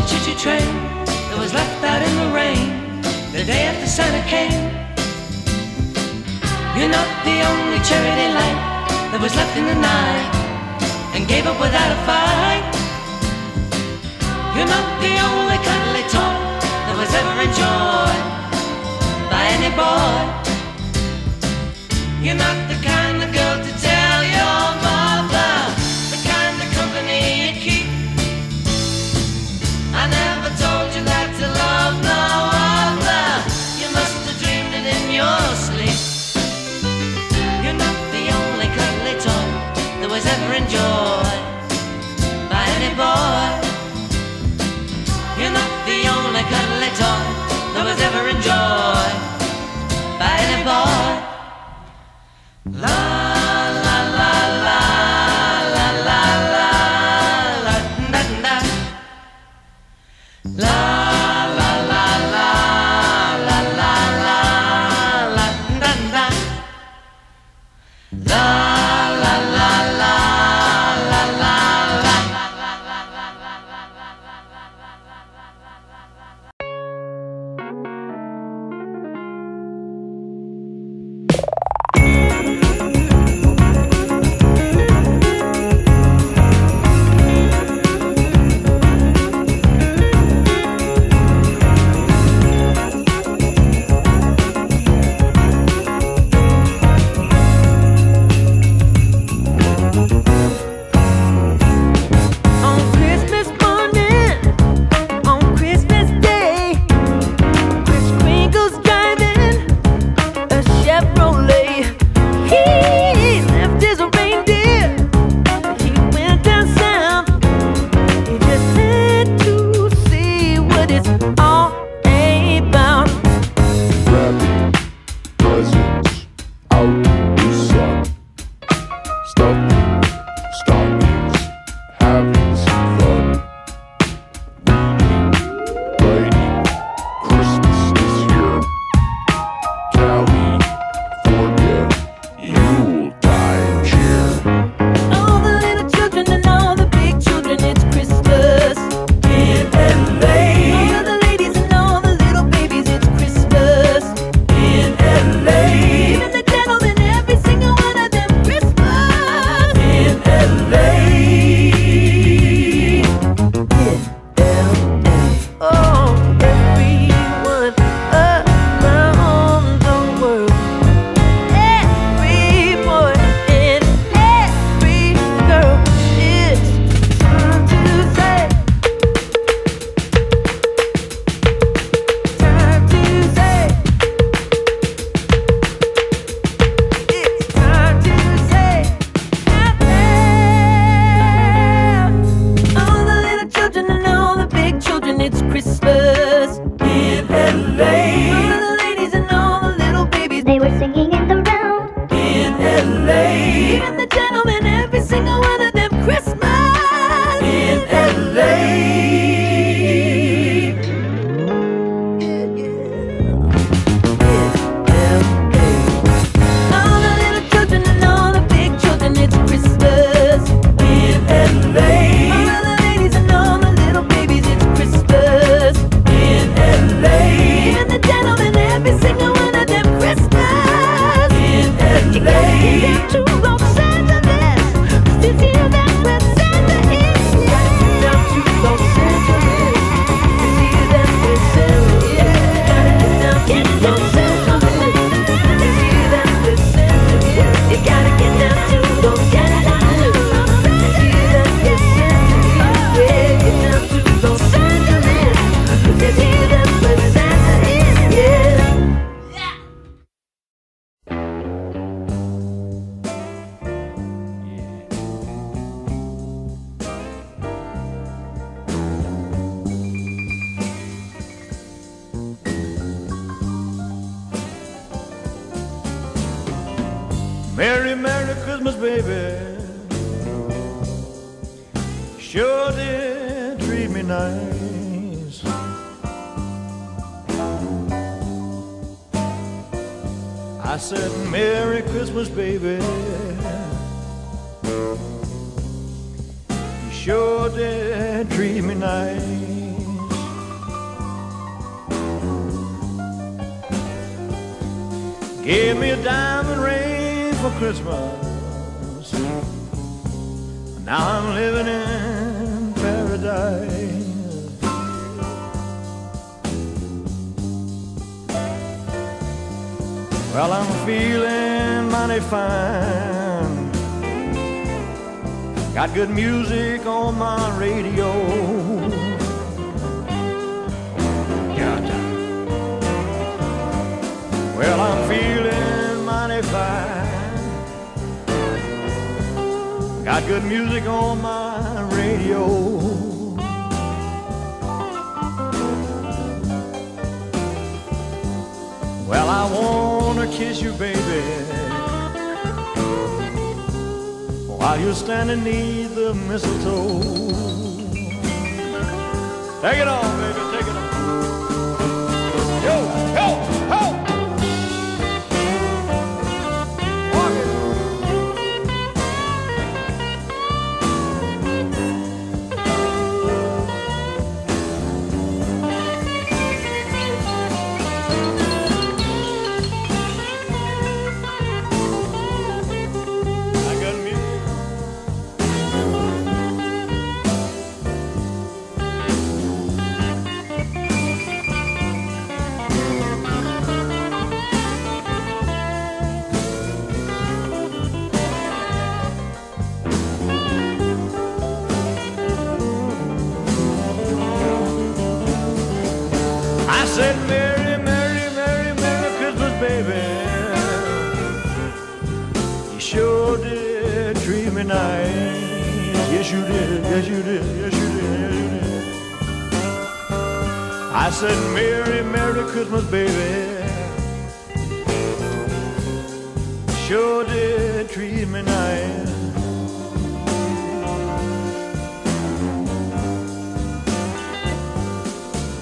The choo-choo train that was left out in the rain the day after Santa came. You're not the only charity light that was left in the night and gave up without a fight. You're not the only cuddly toy that was ever enjoyed by any boy. You're not the boy. You're not the only cuddly toy that was ever enjoyed by any boy. I said, Merry Christmas, baby. You sure did treat me nice. Gave me a diamond ring for Christmas. Now I'm living in paradise. Well, I'm feeling mighty fine. Got good music on my radio. Gotcha. Well, I'm feeling mighty fine. Got good music on my radio. Well, I wanna kiss you, baby, while you're standing neath the mistletoe. Take it on, baby, Christmas, baby. Sure did treat me nice.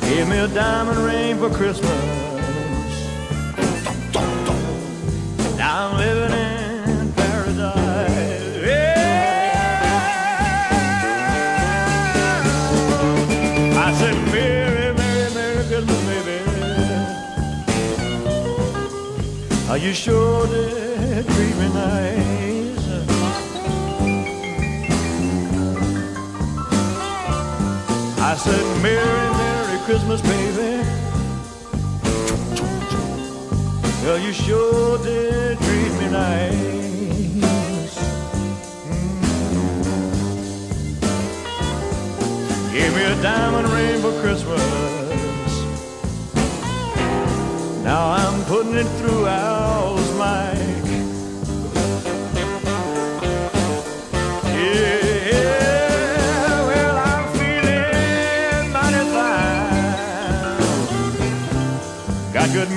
Give me a diamond ring for Christmas. You sure did treat me nice. I said, Merry, Merry Christmas, baby. Well, you sure did treat me nice. Mm. Gave me a diamond ring for Christmas. Now I'm putting it through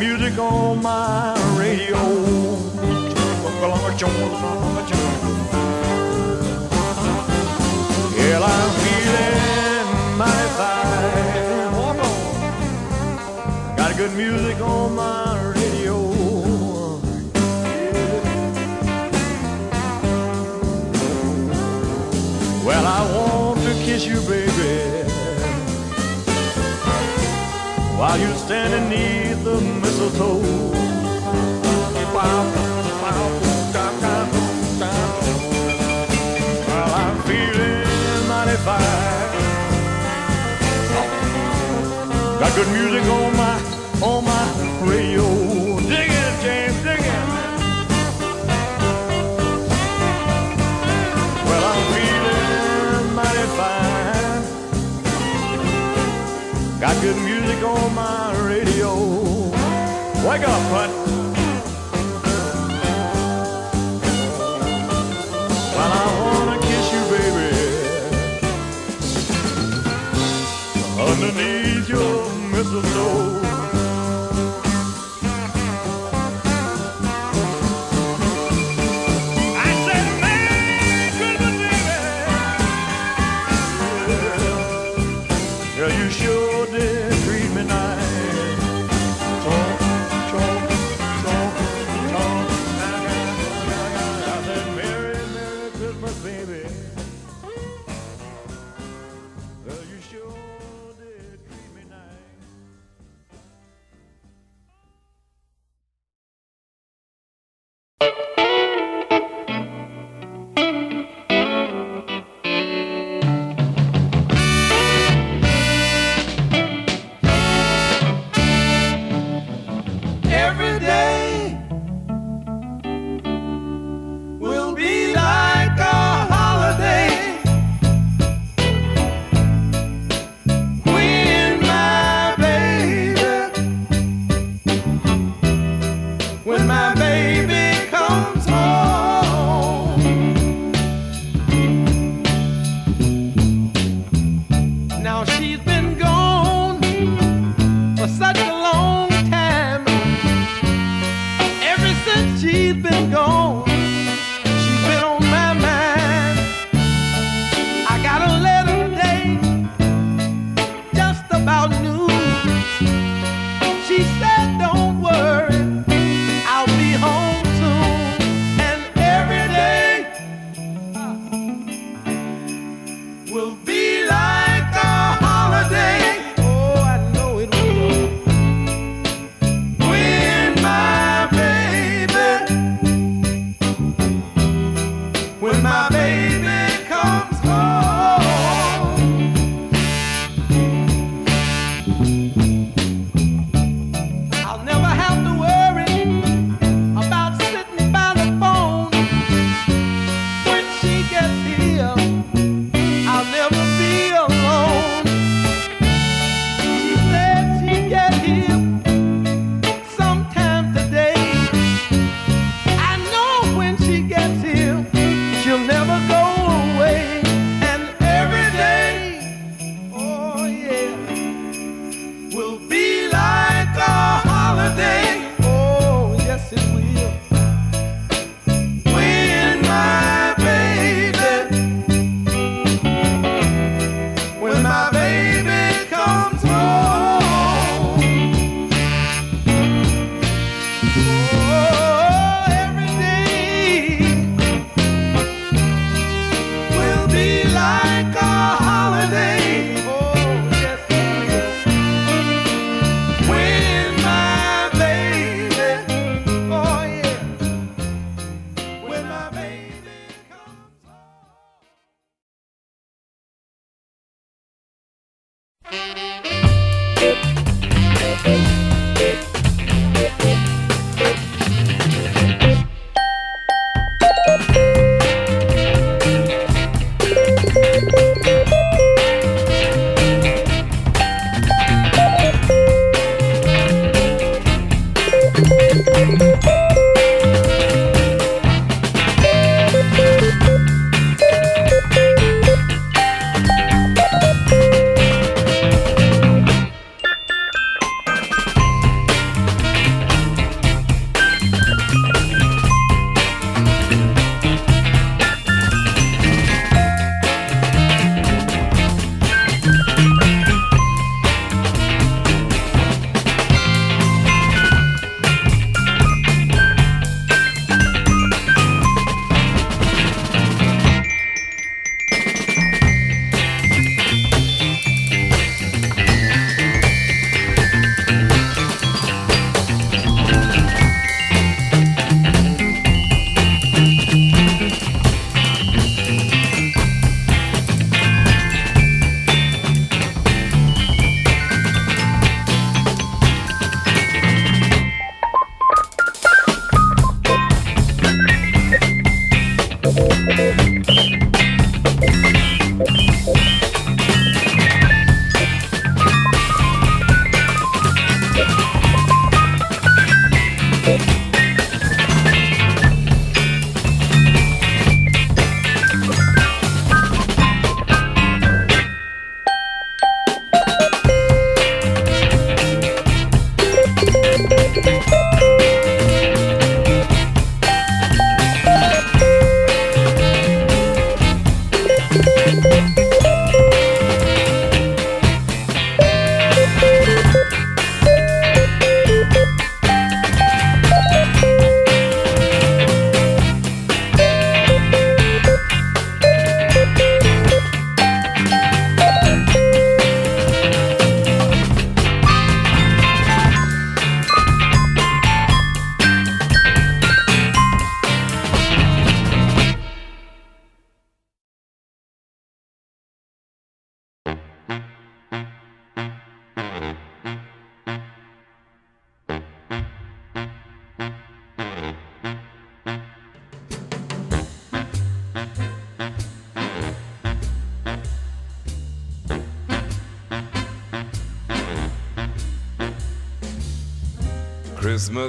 music on my radio. Well, I'm feeling mighty fine. Got good music on my radio. Well, I want to kiss you, baby, while you're standing near the well, I'm feeling mighty fine. Got good music on my on my radio. Dig it, James, dig it. Well, I'm feeling mighty fine. Got good music on my Leg up, putt. Well, I wanna kiss you, baby, underneath your mistletoe. Yeah, you sure.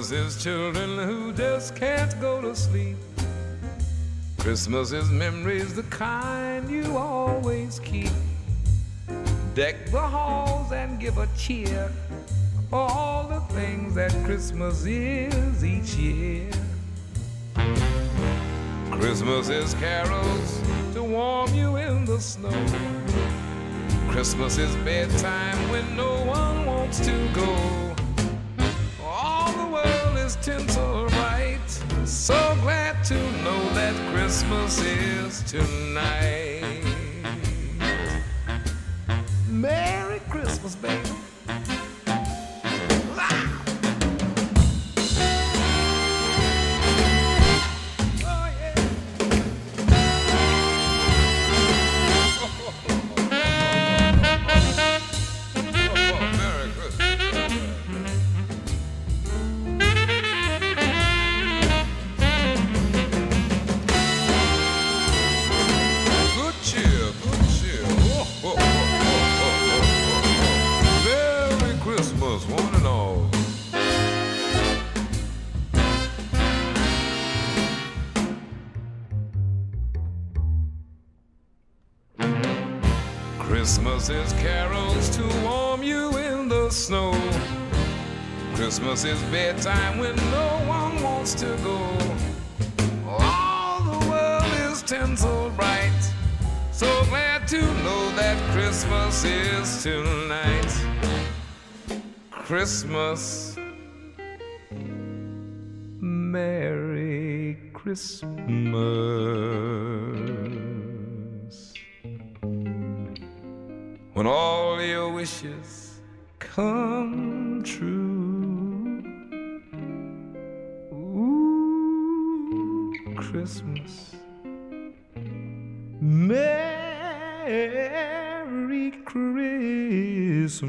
Christmas is children who just can't go to sleep. Christmas is memories, the kind you always keep. Deck the halls and give a cheer for all the things that Christmas is each year. Christmas is carols to warm you in the snow. Christmas is bedtime when no one wants to go. Is tinsel right. So glad to know that Christmas is tonight. Merry Christmas, baby. Christmas. When all your wishes come true. Ooh, Christmas. Merry Christmas.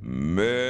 Merry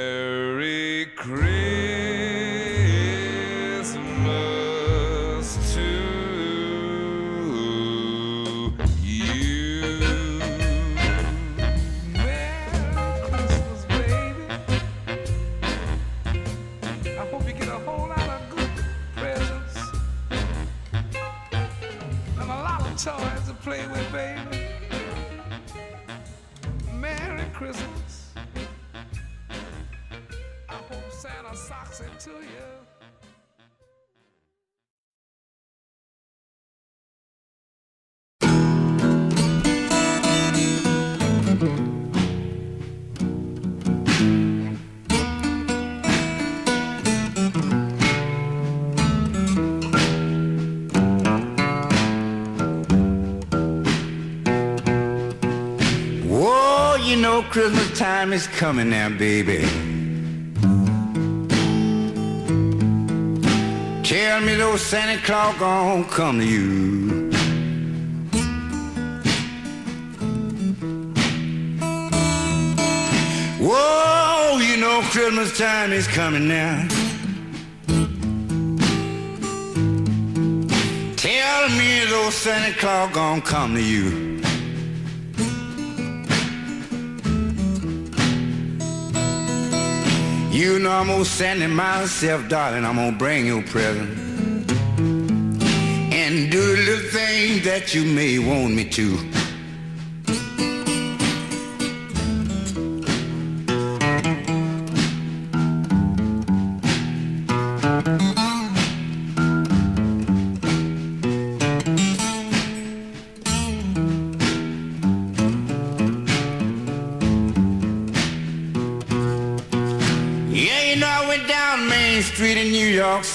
Christmas time is coming now, baby. Tell me those Santa Claus gon' come to you. Whoa, you know Christmas time is coming now. Tell me old Santa Claus gonna come to you? You know I'm gonna send him myself, darling. I'm gonna bring you a present. And do the little things that you may want me to.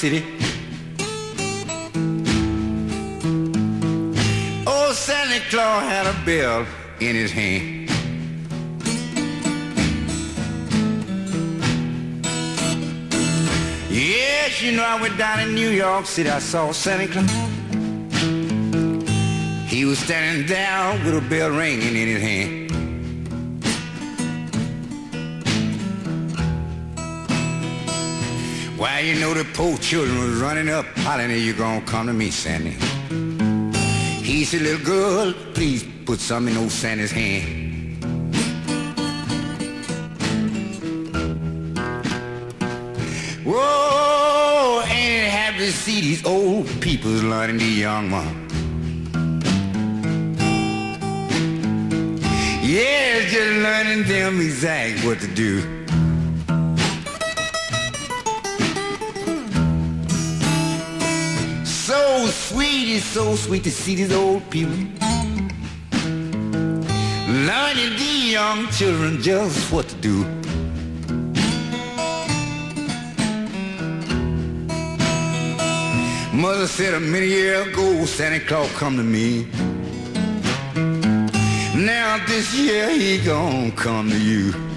City. Old Santa Claus had a bill in his hand. Yes, you know I went down in New York City. I saw Santa Claus. He was standing there with a bell ringing in his hand. You know the poor children was running up, hollering, you gonna come to me, Sandy. He said, little girl, please put some in old Sandy's hand. Whoa, ain't it happy to see these old people learning the young one. Yeah, just learning them exact what to do. It's so sweet to see these old people learning the young children just what to do. Mother said a many years ago, Santa Claus come to me. Now this year he gon' come to you.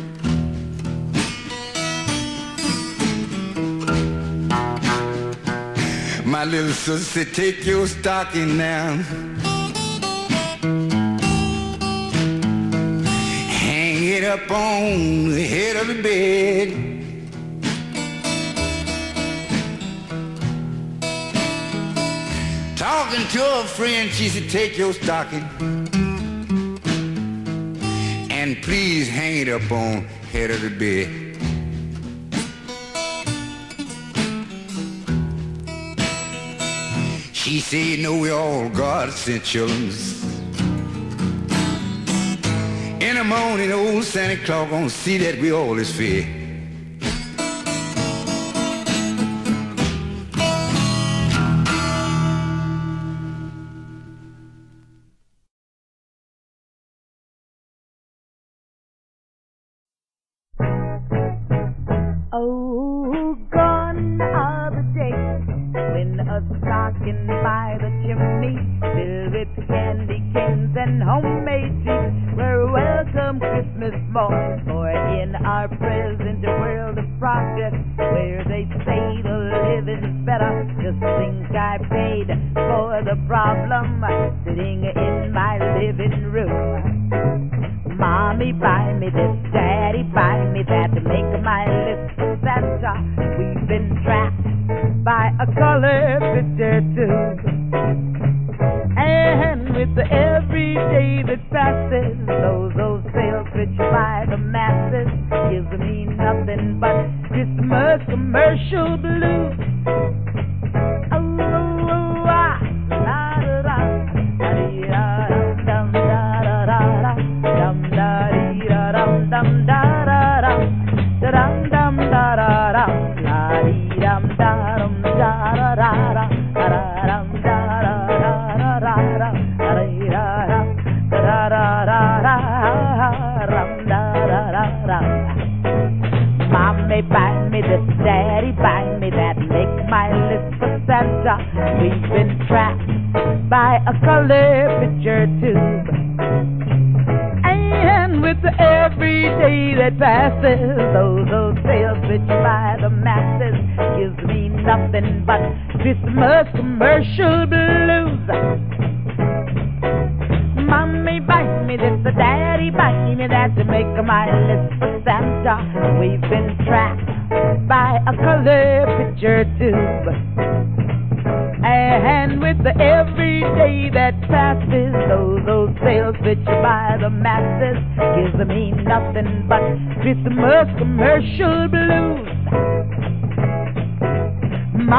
My little sister take your stocking down. Hang it up on the head of the bed. Talking to a friend, she said, take your stocking. And please hang it up on head of the bed. She said, know we all God sent children. In the morning, old Santa Claus gonna see that we all is fed.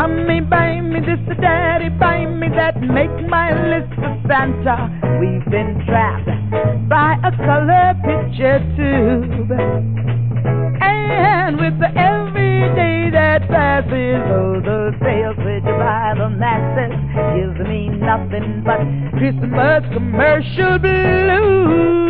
Mommy buy me this, daddy buy me that, make my list for Santa. We've been trapped by a color picture tube. And with the every day that passes, oh, those sales which buy the masses gives me nothing but Christmas commercial blues.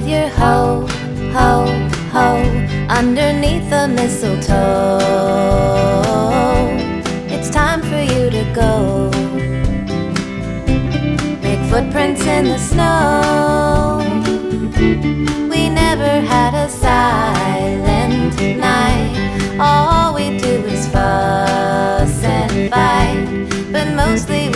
With your ho, ho, ho underneath the mistletoe. It's time for you to go. Make footprints in the snow. We never had a silent night. All we do is fuss and fight, but mostly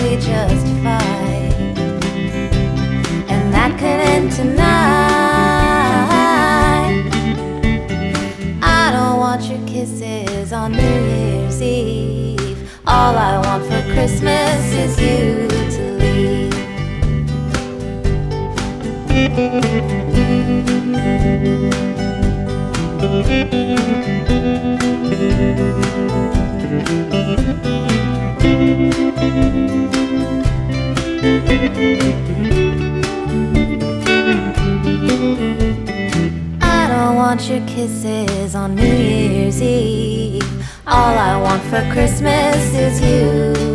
All I want for Christmas is you to leave. I don't want your kisses on New Year's Eve. All I want for Christmas is you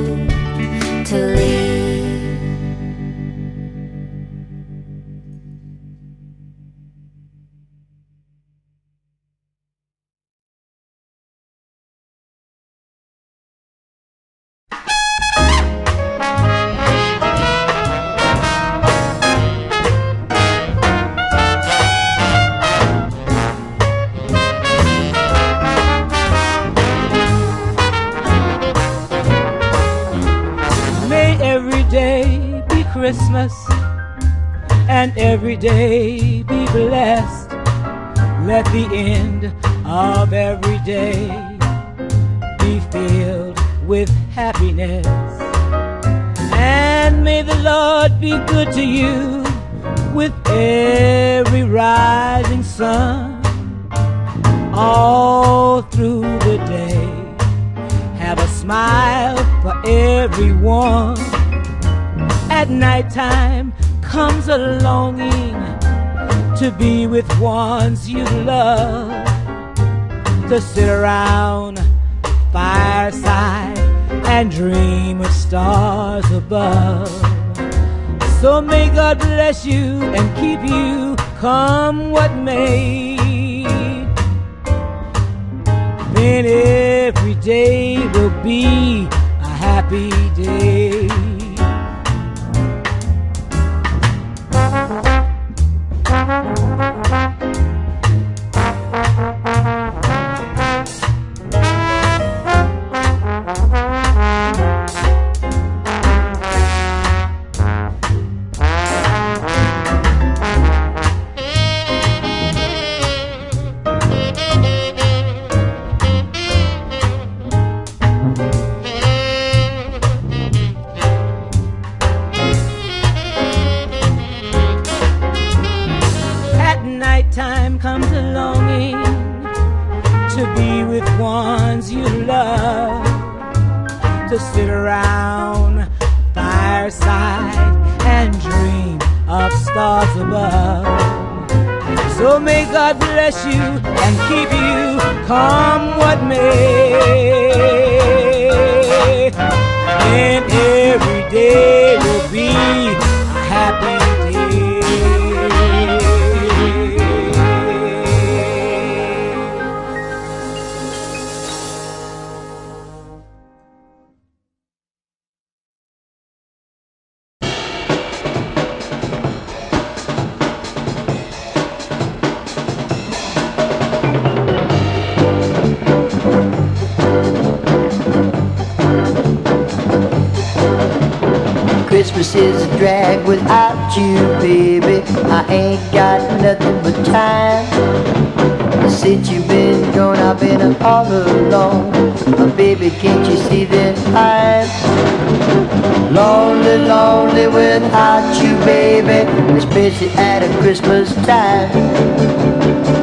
lonely, lonely without you, baby? Especially at a Christmas time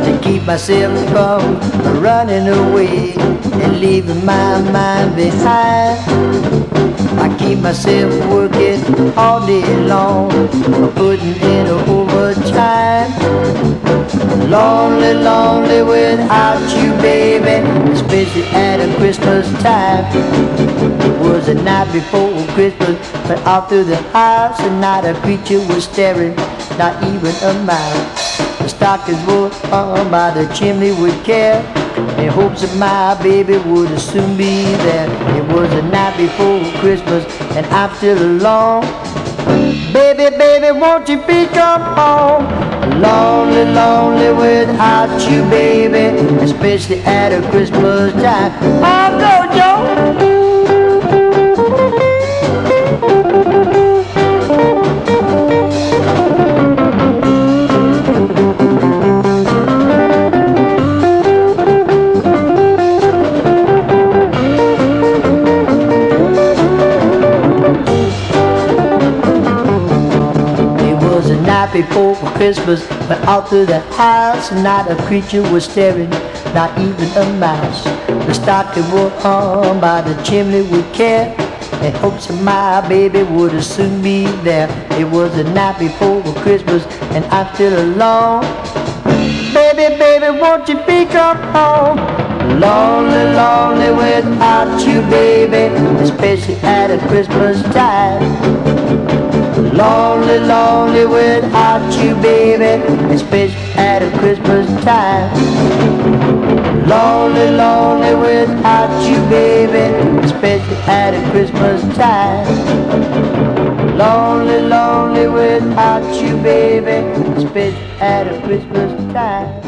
to keep myself from running away and leaving my mind behind. I keep myself working all day long, putting in overtime. Lonely, lonely without you, baby, especially at a Christmas time. It was the night before Christmas, but all through the house, and not a creature was staring, not even a mouse. The stockings were hung by the chimney with care in hopes that my baby would soon be there. It was the night before Christmas and I'm still alone. Baby, baby, won't you please come home? Lonely, lonely without you, baby, especially at a Christmas time. Oh, Joe. Before Christmas, but all through the house, not a creature was staring, not even a mouse. The stocking was hung by the chimney with care, in hopes that my baby would soon be there. It was the night before Christmas, and I'm still alone. Baby, baby, won't you be come home? Lonely, lonely without you, baby, especially at a Christmas time. Lonely, lonely without you, baby, especially at a Christmas time. Lonely, lonely without you, baby, especially at a Christmas time. Lonely, lonely without you, baby, especially at a Christmas time.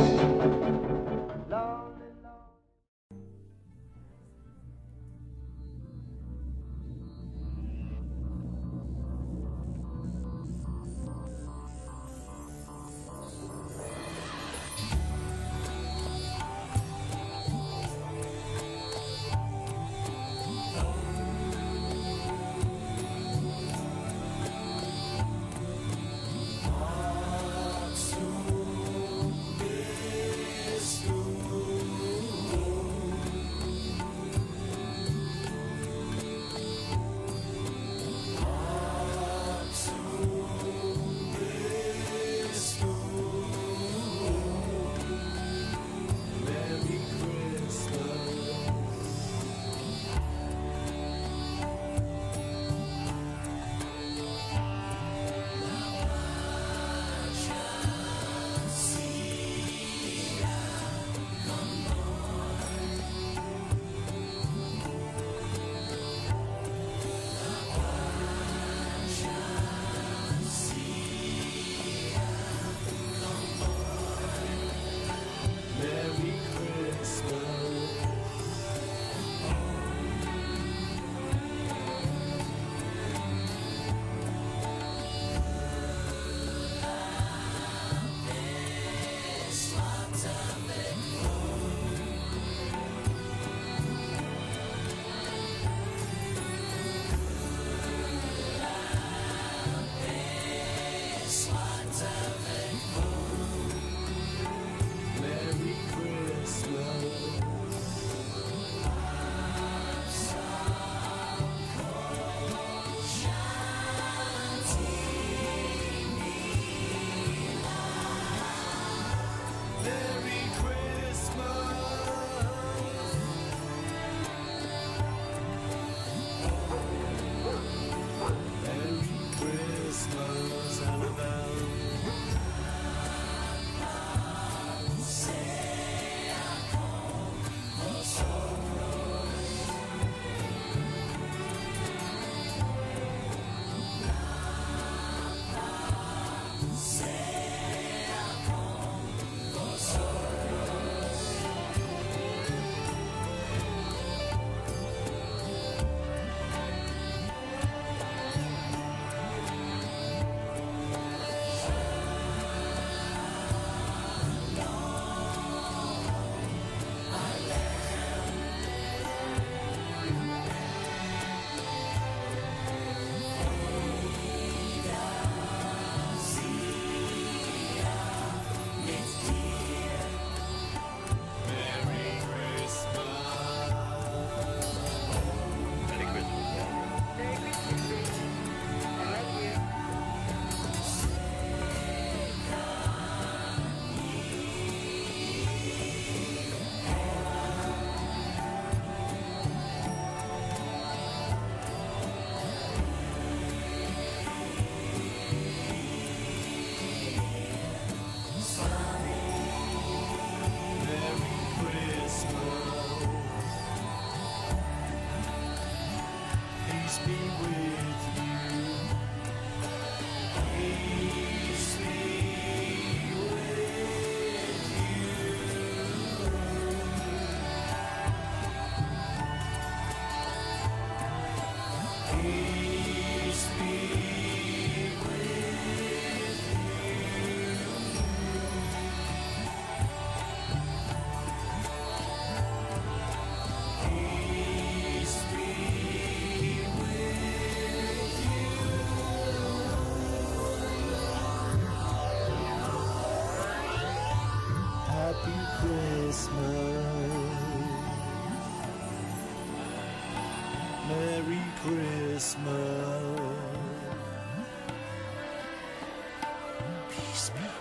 Peace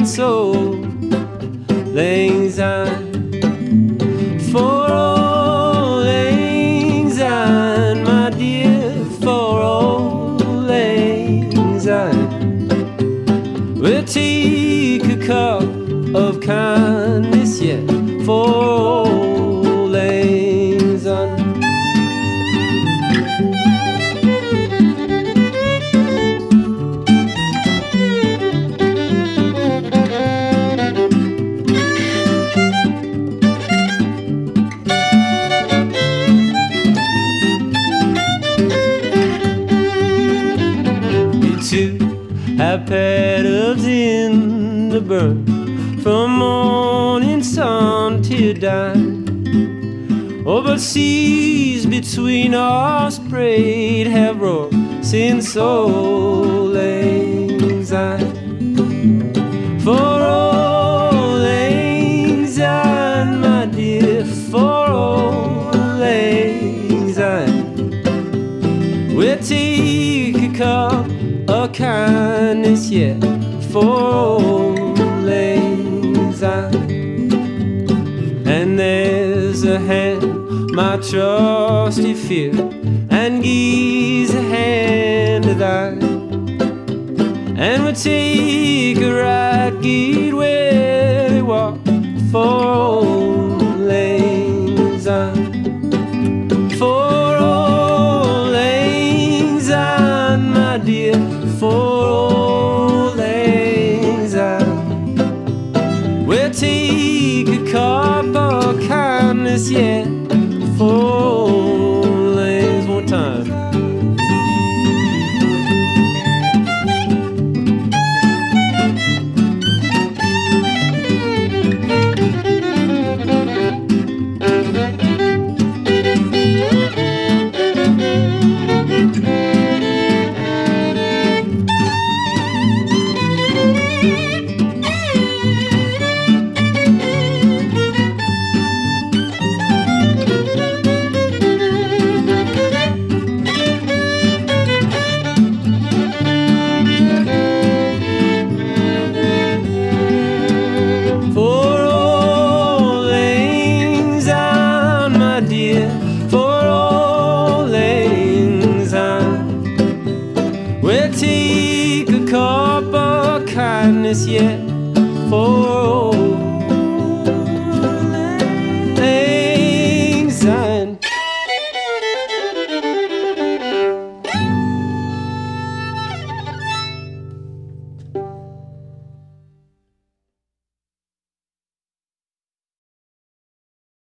since auld lang syne. Seas between us sprayed have roared since auld lang syne. For auld lang syne, my dear, for auld lang syne. We'll take a cup of kindness yet for old my trusty fiere and gives a hand to thine. And we'll take a right gate where we walk for auld lang syne. For auld lang syne, my dear, for auld lang syne. We'll take a cup of kindness yet